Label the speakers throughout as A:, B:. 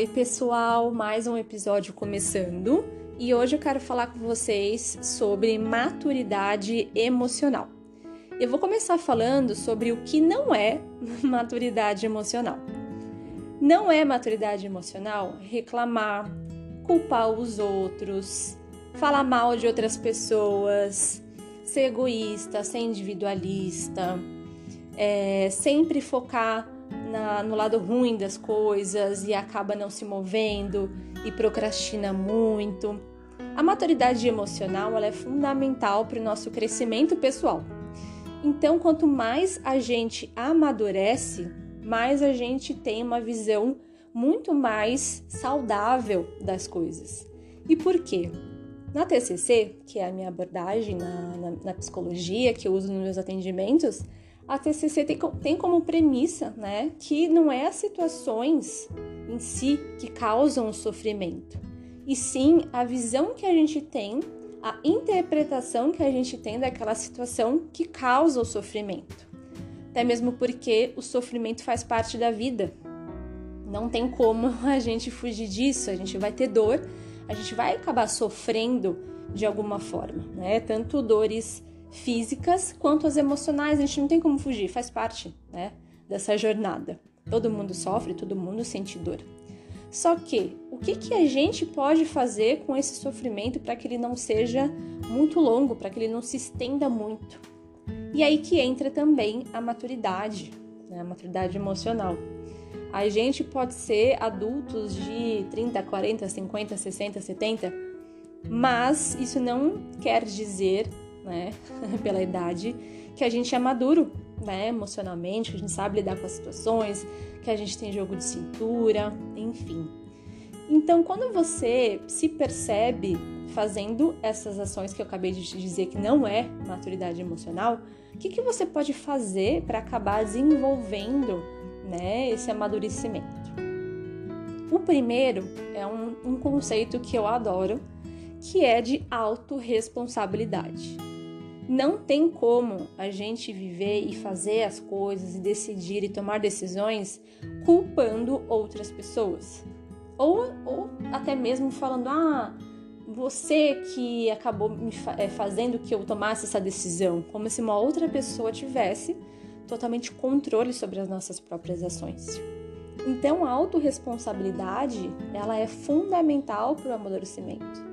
A: Oi, pessoal, mais um episódio começando e hoje eu quero falar com vocês sobre maturidade emocional. Eu vou começar falando sobre o que não é maturidade emocional. Não é maturidade emocional reclamar, culpar os outros, falar mal de outras pessoas, ser egoísta, ser individualista, é, sempre focar na, no lado ruim das coisas e acaba não se movendo e procrastina muito. A maturidade emocional é fundamental para o nosso crescimento pessoal. Então, quanto mais a gente amadurece, mais a gente tem uma visão muito mais saudável das coisas. E por quê? Na TCC, que é a minha abordagem na, na, na psicologia que eu uso nos meus atendimentos, a TCC tem, tem como premissa né, que não é as situações em si que causam o sofrimento, e sim a visão que a gente tem, a interpretação que a gente tem daquela situação que causa o sofrimento. Até mesmo porque o sofrimento faz parte da vida. Não tem como a gente fugir disso, a gente vai ter dor, a gente vai acabar sofrendo de alguma forma, né? Tanto dores físicas quanto as emocionais. A gente não tem como fugir, faz parte né, dessa jornada. Todo mundo sofre, todo mundo sente dor. Só que o que, que a gente pode fazer com esse sofrimento para que ele não seja muito longo, para que ele não se estenda muito? E aí que entra também a maturidade, né, a maturidade emocional. A gente pode ser adultos de 30, 40, 50, 60, 70, mas isso não quer dizer né, pela idade, que a gente é maduro, né, emocionalmente, que a gente sabe lidar com as situações, que a gente tem jogo de cintura, enfim. Então, quando você se percebe fazendo essas ações que eu acabei de te dizer que não é maturidade emocional, o que, que você pode fazer para acabar desenvolvendo né, esse amadurecimento? O primeiro é um, um conceito que eu adoro, que é de autorresponsabilidade. Não tem como a gente viver e fazer as coisas e decidir e tomar decisões culpando outras pessoas. Ou, ou até mesmo falando, ah, você que acabou me é, fazendo que eu tomasse essa decisão, como se uma outra pessoa tivesse totalmente controle sobre as nossas próprias ações. Então, a autorresponsabilidade, ela é fundamental para o amadurecimento.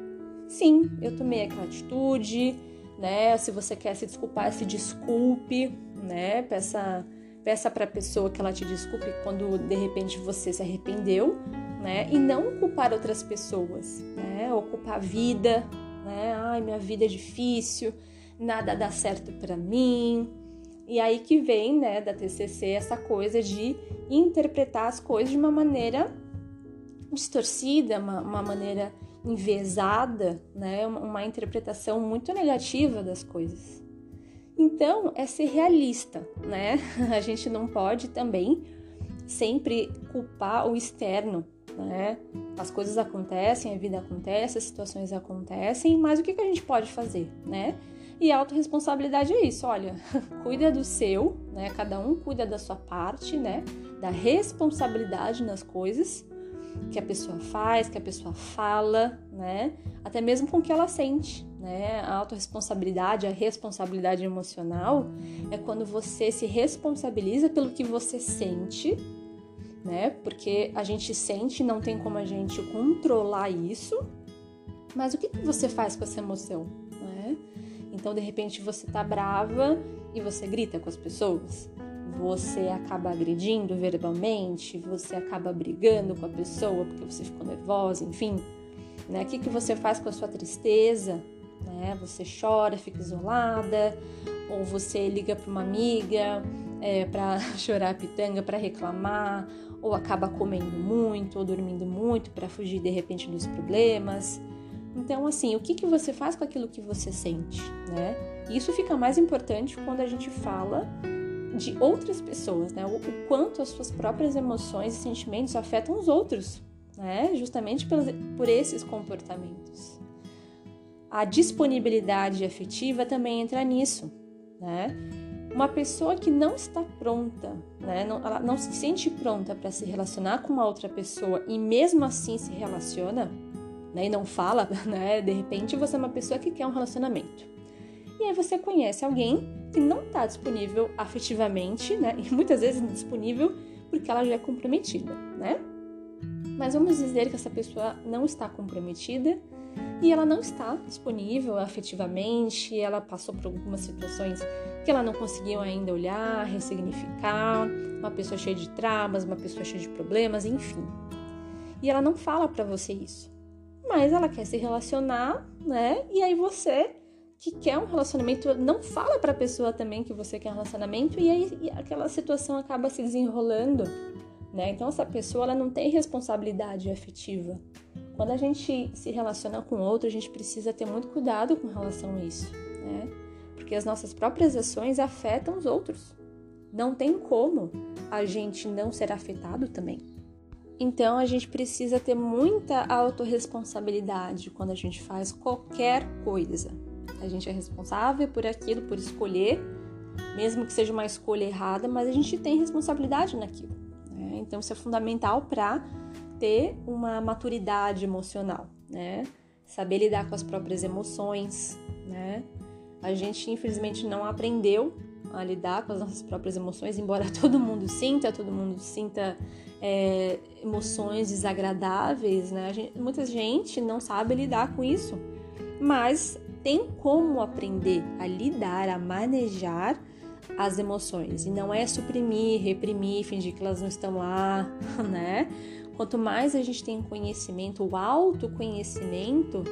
A: Sim, eu tomei aquela atitude, né? Se você quer se desculpar, se desculpe, né? Peça peça para a pessoa que ela te desculpe quando de repente você se arrependeu, né? E não culpar outras pessoas, né? Ou culpar a vida, né? Ai, minha vida é difícil, nada dá certo para mim. E aí que vem, né, da TCC essa coisa de interpretar as coisas de uma maneira distorcida, uma, uma maneira envezada, né? uma interpretação muito negativa das coisas. Então, é ser realista, né? A gente não pode também sempre culpar o externo, né? As coisas acontecem, a vida acontece, as situações acontecem, mas o que, que a gente pode fazer, né? E a autorresponsabilidade é isso, olha, cuida do seu, né? Cada um cuida da sua parte, né? Da responsabilidade nas coisas que a pessoa faz, que a pessoa fala, né? Até mesmo com o que ela sente, né? A autorresponsabilidade, a responsabilidade emocional é quando você se responsabiliza pelo que você sente, né? Porque a gente sente, não tem como a gente controlar isso. Mas o que, que você faz com essa emoção, né? Então, de repente, você tá brava e você grita com as pessoas você acaba agredindo verbalmente, você acaba brigando com a pessoa porque você ficou nervosa, enfim. Né? O que, que você faz com a sua tristeza? Né? Você chora, fica isolada, ou você liga para uma amiga é, para chorar a pitanga, para reclamar, ou acaba comendo muito, ou dormindo muito para fugir de repente dos problemas. Então, assim, o que, que você faz com aquilo que você sente, né? Isso fica mais importante quando a gente fala de outras pessoas, né? O, o quanto as suas próprias emoções e sentimentos afetam os outros, né? Justamente por, esses comportamentos. A disponibilidade afetiva também entra nisso, né? Uma pessoa que não está pronta, né? Não, ela não se sente pronta para se relacionar com uma outra pessoa e mesmo assim se relaciona, né? E não fala, né? De repente você é uma pessoa que quer um relacionamento. E aí você conhece alguém que não está disponível afetivamente, né? E muitas vezes disponível porque ela já é comprometida, né? Mas vamos dizer que essa pessoa não está comprometida e ela não está disponível afetivamente, ela passou por algumas situações que ela não conseguiu ainda olhar, ressignificar, uma pessoa cheia de traumas, uma pessoa cheia de problemas, enfim. E ela não fala para você isso. Mas ela quer se relacionar, né? E aí você que quer um relacionamento não fala para a pessoa também que você quer um relacionamento e aí e aquela situação acaba se desenrolando, né? Então essa pessoa ela não tem responsabilidade afetiva. Quando a gente se relaciona com outro, a gente precisa ter muito cuidado com relação a isso, né? Porque as nossas próprias ações afetam os outros. Não tem como a gente não ser afetado também. Então a gente precisa ter muita autorresponsabilidade quando a gente faz qualquer coisa. A gente é responsável por aquilo, por escolher, mesmo que seja uma escolha errada, mas a gente tem responsabilidade naquilo. Né? Então isso é fundamental para ter uma maturidade emocional, né? Saber lidar com as próprias emoções, né? A gente infelizmente não aprendeu a lidar com as nossas próprias emoções, embora todo mundo sinta, todo mundo sinta é, emoções desagradáveis, né? Gente, muita gente não sabe lidar com isso, mas tem como aprender a lidar, a manejar as emoções e não é suprimir, reprimir, fingir que elas não estão lá, né? Quanto mais a gente tem conhecimento, o autoconhecimento,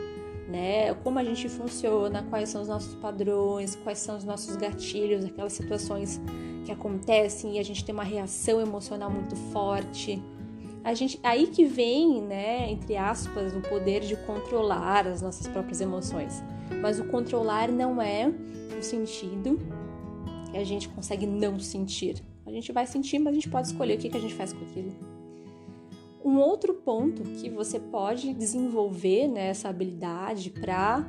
A: né? Como a gente funciona, quais são os nossos padrões, quais são os nossos gatilhos, aquelas situações que acontecem e a gente tem uma reação emocional muito forte. A gente, aí que vem, né, entre aspas, o poder de controlar as nossas próprias emoções. Mas o controlar não é o sentido que a gente consegue não sentir. A gente vai sentir, mas a gente pode escolher o que, que a gente faz com aquilo. Um outro ponto que você pode desenvolver nessa né, habilidade para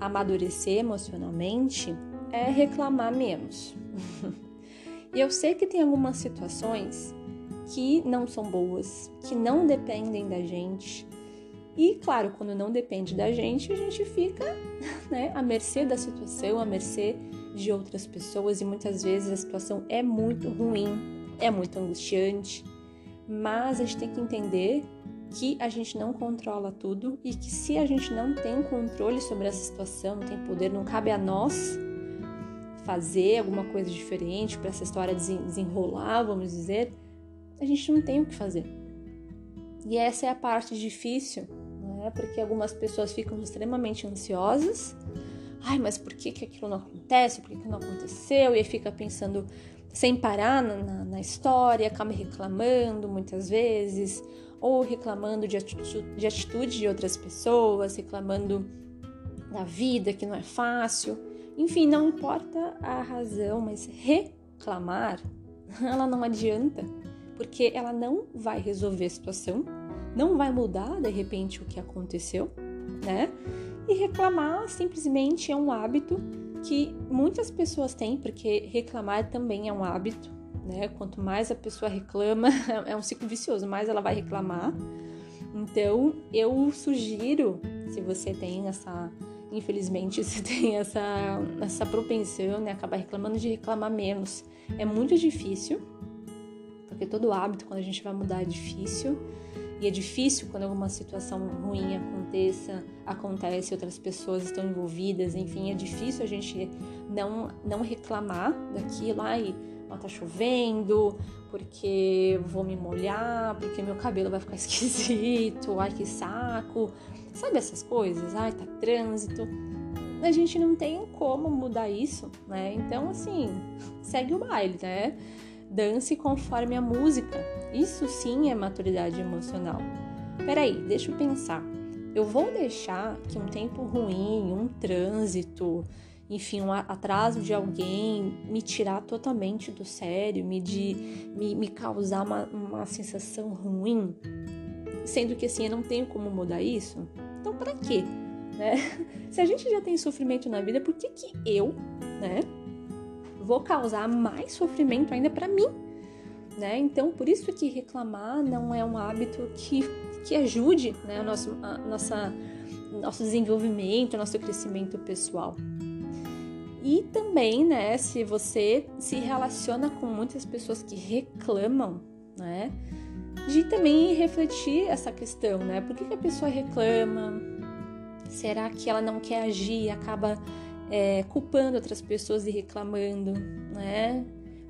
A: amadurecer emocionalmente é reclamar menos. e eu sei que tem algumas situações que não são boas, que não dependem da gente. E claro, quando não depende da gente, a gente fica né, à mercê da situação, à mercê de outras pessoas e muitas vezes a situação é muito ruim, é muito angustiante mas a gente tem que entender que a gente não controla tudo e que se a gente não tem controle sobre essa situação, não tem poder, não cabe a nós fazer alguma coisa diferente para essa história desenrolar, vamos dizer, a gente não tem o que fazer. E essa é a parte difícil, né? porque algumas pessoas ficam extremamente ansiosas. Ai, mas por que, que aquilo não acontece? Por que, que não aconteceu? E fica pensando sem parar na, na, na história, acaba reclamando muitas vezes, ou reclamando de atitude, de atitude de outras pessoas, reclamando da vida que não é fácil. Enfim, não importa a razão, mas reclamar, ela não adianta, porque ela não vai resolver a situação, não vai mudar de repente o que aconteceu, né? E reclamar simplesmente é um hábito que muitas pessoas têm, porque reclamar também é um hábito, né? Quanto mais a pessoa reclama, é um ciclo vicioso, mais ela vai reclamar. Então, eu sugiro, se você tem essa, infelizmente, se tem essa, essa propensão, né, acabar reclamando de reclamar menos. É muito difícil, porque todo hábito, quando a gente vai mudar, é difícil. E é difícil quando alguma situação ruim aconteça, acontece, outras pessoas estão envolvidas, enfim, é difícil a gente não, não reclamar daquilo, ai, ó, tá chovendo, porque vou me molhar, porque meu cabelo vai ficar esquisito, ai que saco, sabe essas coisas? Ai, tá trânsito. A gente não tem como mudar isso, né? Então, assim, segue o baile, né? Dance conforme a música. Isso sim é maturidade emocional. Peraí, deixa eu pensar. Eu vou deixar que um tempo ruim, um trânsito, enfim, um atraso de alguém me tirar totalmente do sério, me, de, me, me causar uma, uma sensação ruim, sendo que assim eu não tenho como mudar isso? Então, para quê? Né? Se a gente já tem sofrimento na vida, por que, que eu, né, vou causar mais sofrimento ainda para mim, né? Então, por isso que reclamar não é um hábito que, que ajude, né, o nosso, a nossa, nosso desenvolvimento, nosso crescimento pessoal. E também, né, se você se relaciona com muitas pessoas que reclamam, né, de também refletir essa questão, né? Por que, que a pessoa reclama? Será que ela não quer agir e acaba é, culpando outras pessoas e reclamando, né?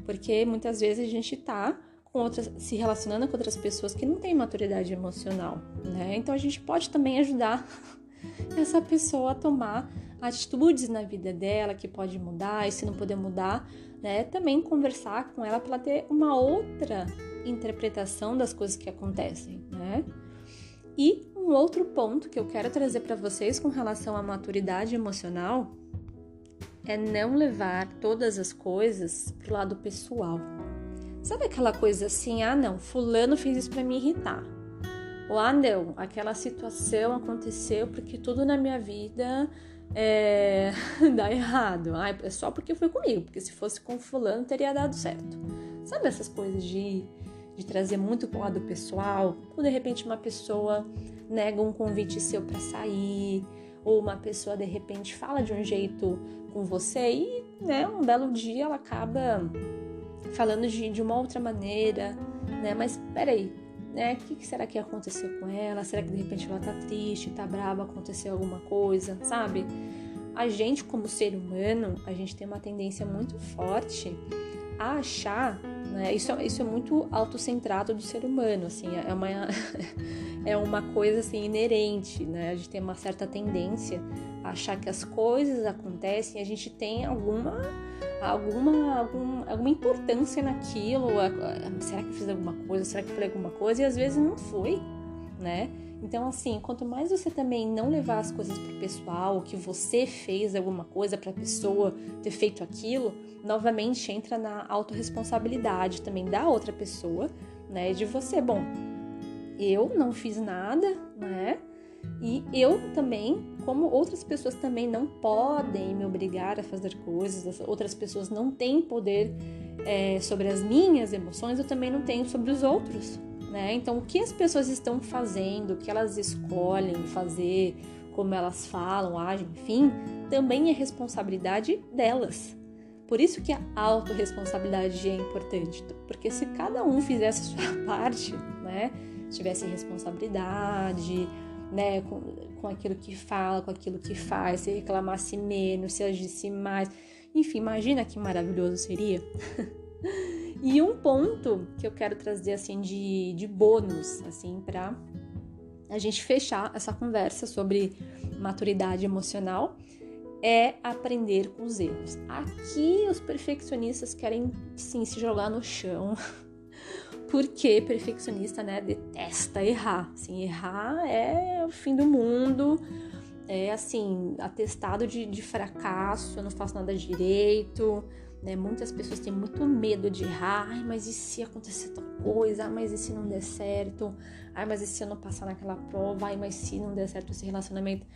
A: Porque muitas vezes a gente tá com outras, se relacionando com outras pessoas que não têm maturidade emocional, né? Então a gente pode também ajudar essa pessoa a tomar atitudes na vida dela que pode mudar, e se não puder mudar, né, também conversar com ela para ter uma outra interpretação das coisas que acontecem, né? E um outro ponto que eu quero trazer para vocês com relação à maturidade emocional é não levar todas as coisas pro lado pessoal. Sabe aquela coisa assim, ah não, fulano fez isso para me irritar. Ou ah não, aquela situação aconteceu porque tudo na minha vida é, dá errado. Ah, é só porque foi comigo, porque se fosse com fulano teria dado certo. Sabe essas coisas de, de trazer muito pro lado pessoal? Ou de repente uma pessoa nega um convite seu para sair, ou uma pessoa de repente fala de um jeito com você e, né, um belo dia ela acaba falando de, de uma outra maneira, né? Mas peraí, né? O que, que, será que aconteceu com ela? Será que de repente ela tá triste, tá brava, aconteceu alguma coisa, sabe? A gente, como ser humano, a gente tem uma tendência muito forte a achar, né? Isso, isso é muito autocentrado do ser humano, assim, é uma, é uma coisa assim inerente, né? A gente tem uma certa tendência a achar que as coisas acontecem a gente tem alguma alguma, algum, alguma importância naquilo. Será que eu fiz alguma coisa? Será que eu falei alguma coisa? E às vezes não foi, né? Então, assim, quanto mais você também não levar as coisas pro pessoal, que você fez alguma coisa pra pessoa ter feito aquilo, novamente entra na autorresponsabilidade também da outra pessoa, né? De você, bom, eu não fiz nada, né? E eu também, como outras pessoas também não podem me obrigar a fazer coisas, outras pessoas não têm poder é, sobre as minhas emoções, eu também não tenho sobre os outros, né? Então, o que as pessoas estão fazendo, o que elas escolhem fazer, como elas falam, agem, enfim, também é responsabilidade delas. Por isso que a autorresponsabilidade é importante, porque se cada um fizesse a sua parte, né, tivesse responsabilidade, né, com, com aquilo que fala, com aquilo que faz, se reclamasse menos, se agisse mais. Enfim, imagina que maravilhoso seria. e um ponto que eu quero trazer assim de, de bônus, assim, para a gente fechar essa conversa sobre maturidade emocional é aprender com os erros. Aqui os perfeccionistas querem sim se jogar no chão porque perfeccionista, né, detesta errar. Assim, errar é o fim do mundo, é assim, atestado de, de fracasso, eu não faço nada direito, né? Muitas pessoas têm muito medo de errar. Mas e se acontecer tal coisa? Ai, mas e se não der certo? Ai, mas e se eu não passar naquela prova? Ai, mas se não der certo esse relacionamento?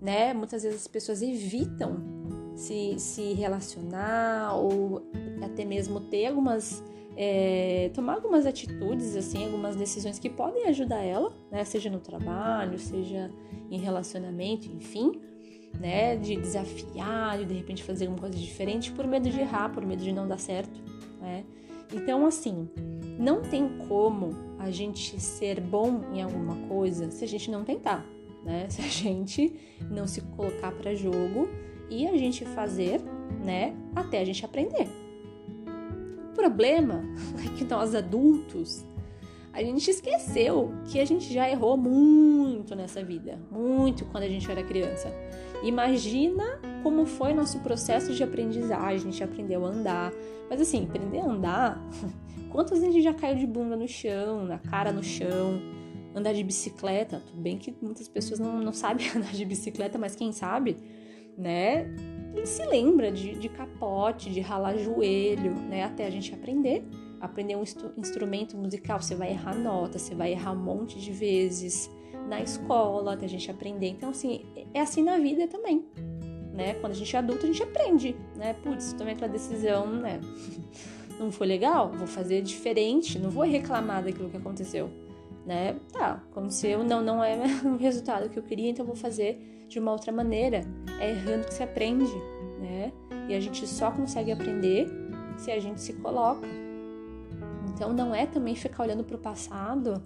A: Né? Muitas vezes as pessoas evitam se, se relacionar ou até mesmo ter algumas é, tomar algumas atitudes, assim, algumas decisões que podem ajudar ela, né? Seja no trabalho, seja em relacionamento, enfim, né? De desafiar, de de repente fazer alguma coisa diferente por medo de errar, por medo de não dar certo, né? Então, assim, não tem como a gente ser bom em alguma coisa se a gente não tentar, né? Se a gente não se colocar para jogo e a gente fazer, né? Até a gente aprender problema é que nós adultos, a gente esqueceu que a gente já errou muito nessa vida, muito quando a gente era criança. Imagina como foi nosso processo de aprendizagem, a gente aprendeu a andar. Mas assim, aprender a andar, quantas vezes a gente já caiu de bunda no chão, na cara no chão, andar de bicicleta, tudo bem que muitas pessoas não, não sabem andar de bicicleta, mas quem sabe, né? Se lembra de, de capote, de ralar joelho, né? Até a gente aprender. Aprender um instrumento musical, você vai errar nota, você vai errar um monte de vezes na escola, até a gente aprender. Então, assim, é assim na vida também, né? Quando a gente é adulto, a gente aprende, né? Putz, tomei aquela decisão, né? Não foi legal, vou fazer diferente, não vou reclamar daquilo que aconteceu, né? Tá, aconteceu, não, não é o resultado que eu queria, então vou fazer de uma outra maneira. É errando que se aprende, né? E a gente só consegue aprender se a gente se coloca. Então não é também ficar olhando para o passado,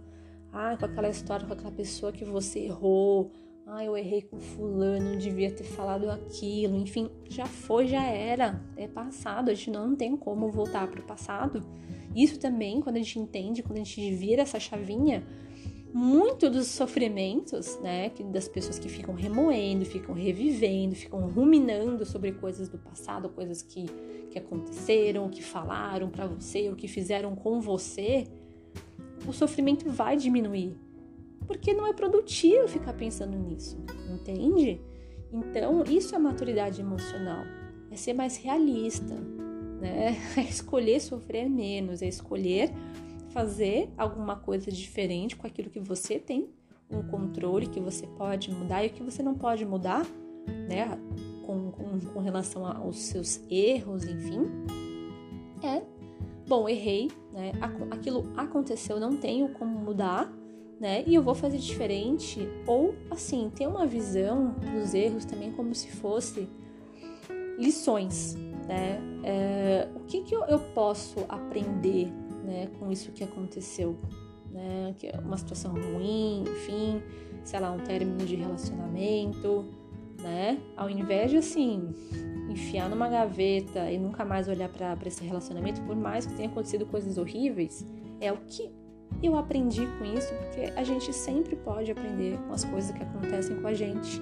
A: ah, com aquela história com aquela pessoa que você errou, ah, eu errei com fulano, não devia ter falado aquilo, enfim, já foi, já era, é passado, a gente não tem como voltar para o passado. Isso também, quando a gente entende, quando a gente vira essa chavinha, muito dos sofrimentos, né, das pessoas que ficam remoendo, ficam revivendo, ficam ruminando sobre coisas do passado, coisas que, que aconteceram, que falaram para você, o que fizeram com você, o sofrimento vai diminuir, porque não é produtivo ficar pensando nisso, entende? Então, isso é maturidade emocional, é ser mais realista, né? É escolher sofrer menos, é escolher fazer alguma coisa diferente com aquilo que você tem um controle que você pode mudar e o que você não pode mudar, né? Com, com, com relação aos seus erros, enfim. É, bom, errei, né? Aquilo aconteceu, não tenho como mudar, né? E eu vou fazer diferente. Ou, assim, ter uma visão dos erros também como se fosse lições, né? É, o que, que eu, eu posso aprender né, com isso que aconteceu, né, que é uma situação ruim, enfim, sei lá, um término de relacionamento, né, ao invés de assim enfiar numa gaveta e nunca mais olhar para esse relacionamento, por mais que tenha acontecido coisas horríveis, é o que eu aprendi com isso, porque a gente sempre pode aprender com as coisas que acontecem com a gente.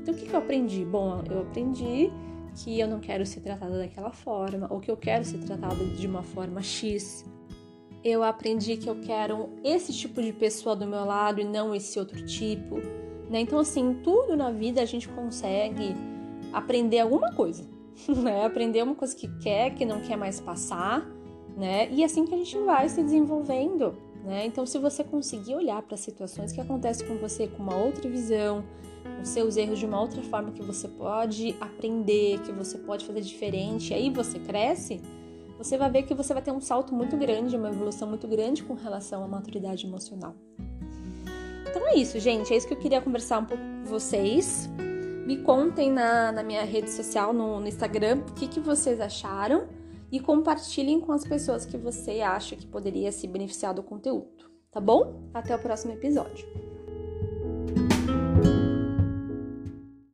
A: Então, o que, que eu aprendi? Bom, eu aprendi que eu não quero ser tratada daquela forma, ou que eu quero ser tratada de uma forma X, eu aprendi que eu quero esse tipo de pessoa do meu lado e não esse outro tipo, né? Então, assim, tudo na vida a gente consegue aprender alguma coisa, né? Aprender uma coisa que quer, que não quer mais passar, né? E assim que a gente vai se desenvolvendo, né? Então, se você conseguir olhar para situações que acontecem com você com uma outra visão, os seus erros de uma outra forma que você pode aprender, que você pode fazer diferente, aí você cresce, você vai ver que você vai ter um salto muito grande, uma evolução muito grande com relação à maturidade emocional. Então é isso, gente. É isso que eu queria conversar um pouco com vocês. Me contem na, na minha rede social, no, no Instagram, o que, que vocês acharam e compartilhem com as pessoas que você acha que poderia se beneficiar do conteúdo, tá bom? Até o próximo episódio.